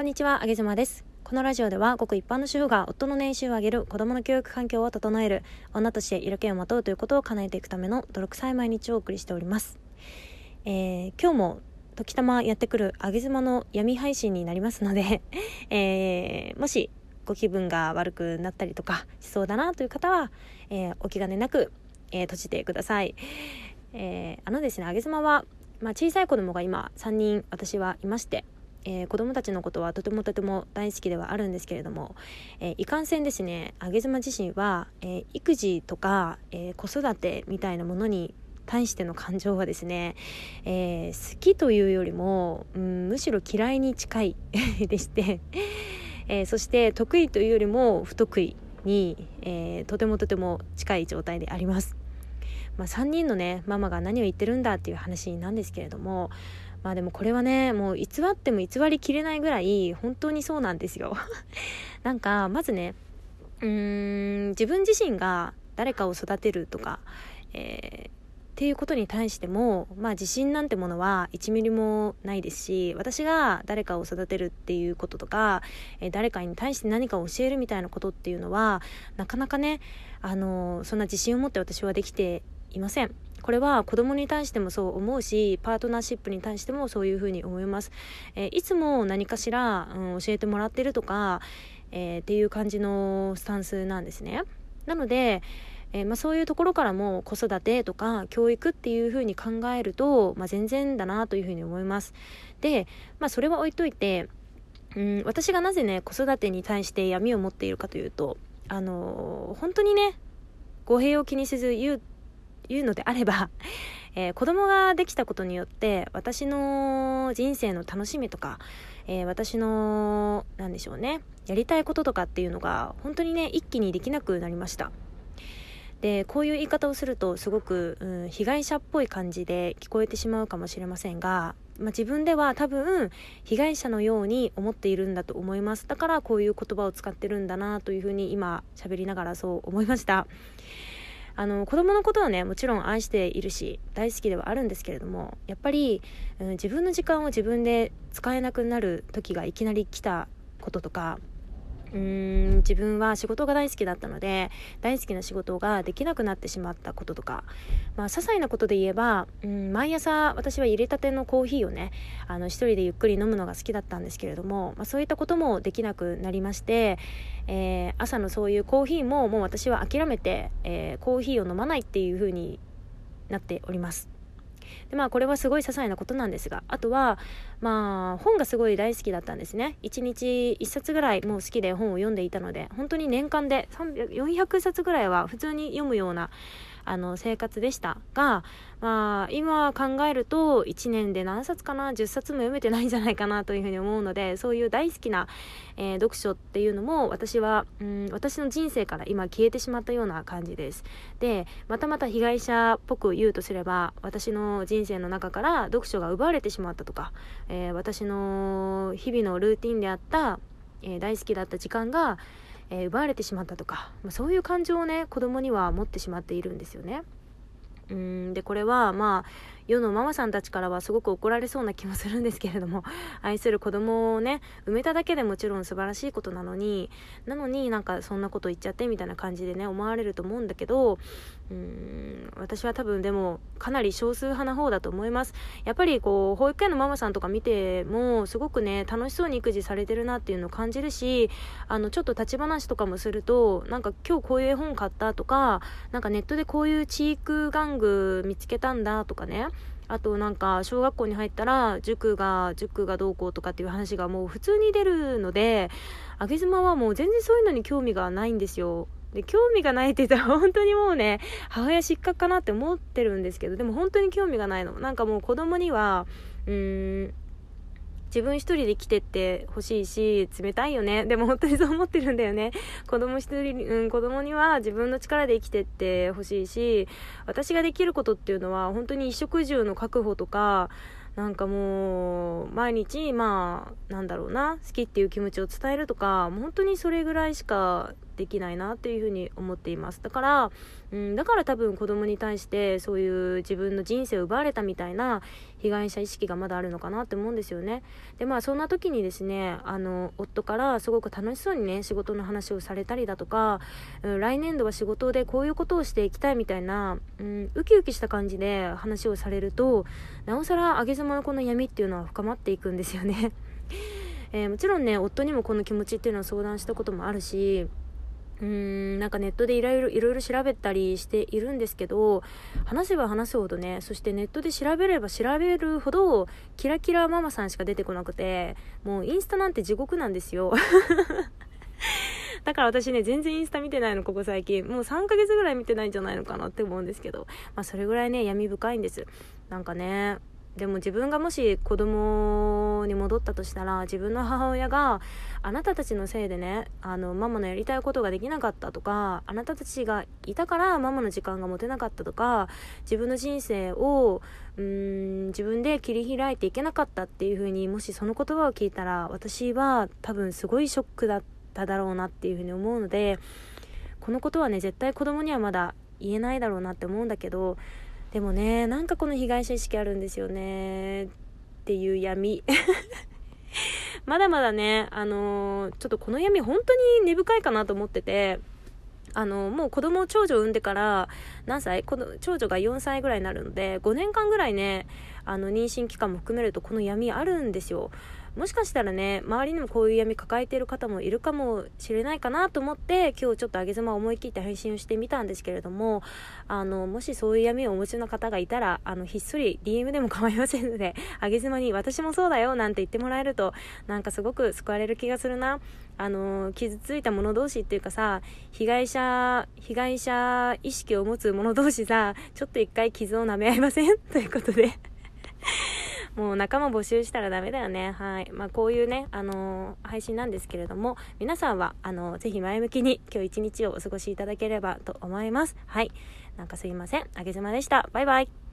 こんにちは、あげずまです。このラジオでは、ごく一般の主婦が夫の年収を上げる、子供の教育環境を整える、女として色気をまとうということを叶えていくための泥臭い毎日をお送りしております。えー、今日も時たまやってくるあげずまの闇配信になりますので、えー、もしご気分が悪くなったりとかしそうだなという方は、えー、お気兼ねなく、えー、閉じてください。えー、あのですね、あげずまは、まあ、小さい子供が今3人私はいまして、えー、子供たちのことはとてもとても大好きではあるんですけれども、えー、いかんせんですね上妻自身は、えー、育児とか、え子育てみたいなものに対しての感情はですね、え好きというよりも、うん、むしろ嫌いに近い でして、えそして得意というよりも不得意に、えとてもとても近い状態であります。まあ、3人のねママが何を言ってるんだっていう話なんですけれどもまあでもこれはねもう偽っても偽りきれないぐらい本当にそうなんですよ なんかまずねうーん自分自身が誰かを育てるとか、えー、っていうことに対しても、まあ、自信なんてものは1ミリもないですし私が誰かを育てるっていうこととか、えー、誰かに対して何かを教えるみたいなことっていうのはなかなかね、あのー、そんな自信を持って私はできていません。これは子供に対してもそう思うしパートナーシップに対してもそういうふうに思います、えー、いつも何かしら、うん、教えてもらってるとか、えー、っていう感じのスタンスなんですね。なので、えー、まあ、そういうところからも子育てとか教育っていうふうに考えると、まあ、全然だなというふうに思います。で、まあ、それは置いといてうん私がなぜね子育てに対して闇を持っているかというとあの本当にね語弊を気にせず言ういうのであれば、えー、子供ができたことによって私の人生の楽しみとか、えー、私の何でしょうねやりたいこととかっていうのが本当にね一気にできなくなりました。でこういう言い方をするとすごく、うん、被害者っぽい感じで聞こえてしまうかもしれませんが、まあ、自分では多分被害者のように思っているんだと思います。だからこういう言葉を使ってるんだなというふうに今喋りながらそう思いました。あの子供のことはねもちろん愛しているし大好きではあるんですけれどもやっぱり、うん、自分の時間を自分で使えなくなる時がいきなり来たこととかうーん自分は仕事が大好きだったので大好きな仕事ができなくなってしまったこととか、まあ、些細なことで言えばうん毎朝私は入れたてのコーヒーをねあの一人でゆっくり飲むのが好きだったんですけれども、まあ、そういったこともできなくなりまして、えー、朝のそういうコーヒーももう私は諦めて、えー、コーヒーを飲まないっていう風になっております。でまあこれはすごい些細なことなんですがあとはまあ本がすごい大好きだったんですね。1日1冊ぐらいもう好きで本を読んでいたので本当に年間で400冊ぐらいは普通に読むようなあの生活でしたが、まあ、今考えると1年で何冊かな10冊も読めてないんじゃないかなというふうに思うのでそういう大好きな、えー、読書っていうのも私は、うん、私の人生から今消えてしまったような感じです。でまたまた被害者っぽく言うとすれば私の人生の中から読書が奪われてしまったとか、えー、私の日々のルーティンであった、えー、大好きだった時間がえー、奪われてしまったとか、まあ、そういう感情をね子供には持ってしまっているんですよね。うんでこれはまあ世のママさんたちからはすごく怒られそうな気もするんですけれども 愛する子供をね埋めただけでもちろん素晴らしいことなのになのになんかそんなこと言っちゃってみたいな感じでね思われると思うんだけどうーん私は多分でもかなり少数派な方だと思います。やっぱりこう保育園のママさんとか見てもすごくね楽しそうに育児されてるなっていうのを感じるしあのちょっと立ち話とかもするとなんか今日こういう絵本買ったとかなんかネットでこういうチーク玩具見つけたんだとかねあとなんか小学校に入ったら塾が塾がどうこうとかっていう話がもう普通に出るのであげ妻はもう全然そういうのに興味がないんですよ。で興味がないって言ったら 本当にもうね母親失格かなって思ってるんですけどでも本当に興味がないの。なんかもう子供にはうーん自分一人で来てってほしいし、冷たいよね。でも本当にそう思ってるんだよね。子供一人、うん、子供には自分の力で生きてってほしいし、私ができることっていうのは本当に衣食住の確保とか、なんかもう、毎日、まあ、なんだろうな、好きっていう気持ちを伝えるとか、本当にそれぐらいしかできないなっていうふうに思っています。だから、うん、だから多分子供に対してそういう自分の人生を奪われたみたいな被害者意識がまだあるのかなって思うんですよね。でまあそんな時にですねあの夫からすごく楽しそうにね仕事の話をされたりだとか、うん、来年度は仕事でこういうことをしていきたいみたいな、うん、ウキウキした感じで話をされるとなおさら上げ妻のこの闇っていうのは深まっていくんですよね。えー、もちろんね夫にもこの気持ちっていうのは相談したこともあるしうーんなんかネットでいろいろいろいろ調べたりしているんですけど話せば話すほどねそしてネットで調べれば調べるほどキラキラママさんしか出てこなくてもうインスタなんて地獄なんですよ だから私ね、全然インスタ見てないの、ここ最近。もう3ヶ月ぐらい見てないんじゃないのかなって思うんですけど。まあ、それぐらいね、闇深いんです。なんかね、でも自分がもし子供に戻ったとしたら自分の母親があなたたちのせいでねあのママのやりたいことができなかったとかあなたたちがいたからママの時間が持てなかったとか自分の人生をうん自分で切り開いていけなかったっていうふうにもしその言葉を聞いたら私は多分すごいショックだっただろうなっていうふうに思うのでこのことはね絶対子供にはまだ言えないだろうなって思うんだけどでもねなんかこの被害者意識あるんですよねっていう闇。まだまだねあのー、ちょっとこの闇本当に根深いかなと思っててあのもう子供長女を産んでから何歳？この長女が4歳ぐらいになるので5年間ぐらいねあの妊娠期間も含めるとこの闇あるんですよ。もしかしたらね周りにもこういう闇抱えている方もいるかもしれないかなと思って今日ちょっと上げ妻を思い切って配信をしてみたんですけれどもあのもしそういう闇をお持ちの方がいたらあのひっそり DM でも構いませんので 上げ妻に私もそうだよなんて言ってもらえるとなんかすごく救われる気がするな。あの傷ついた者同士っていうかさ被害者被害者意識を持つ者同士さちょっと一回傷を舐め合いません？ということで。もう仲間募集したらダメだよね。はい。まあ、こういうね、あのー、配信なんですけれども、皆さんは、あのー、ぜひ前向きに今日一日をお過ごしいただければと思います。はい。なんかすいません。あげずまでした。バイバイ。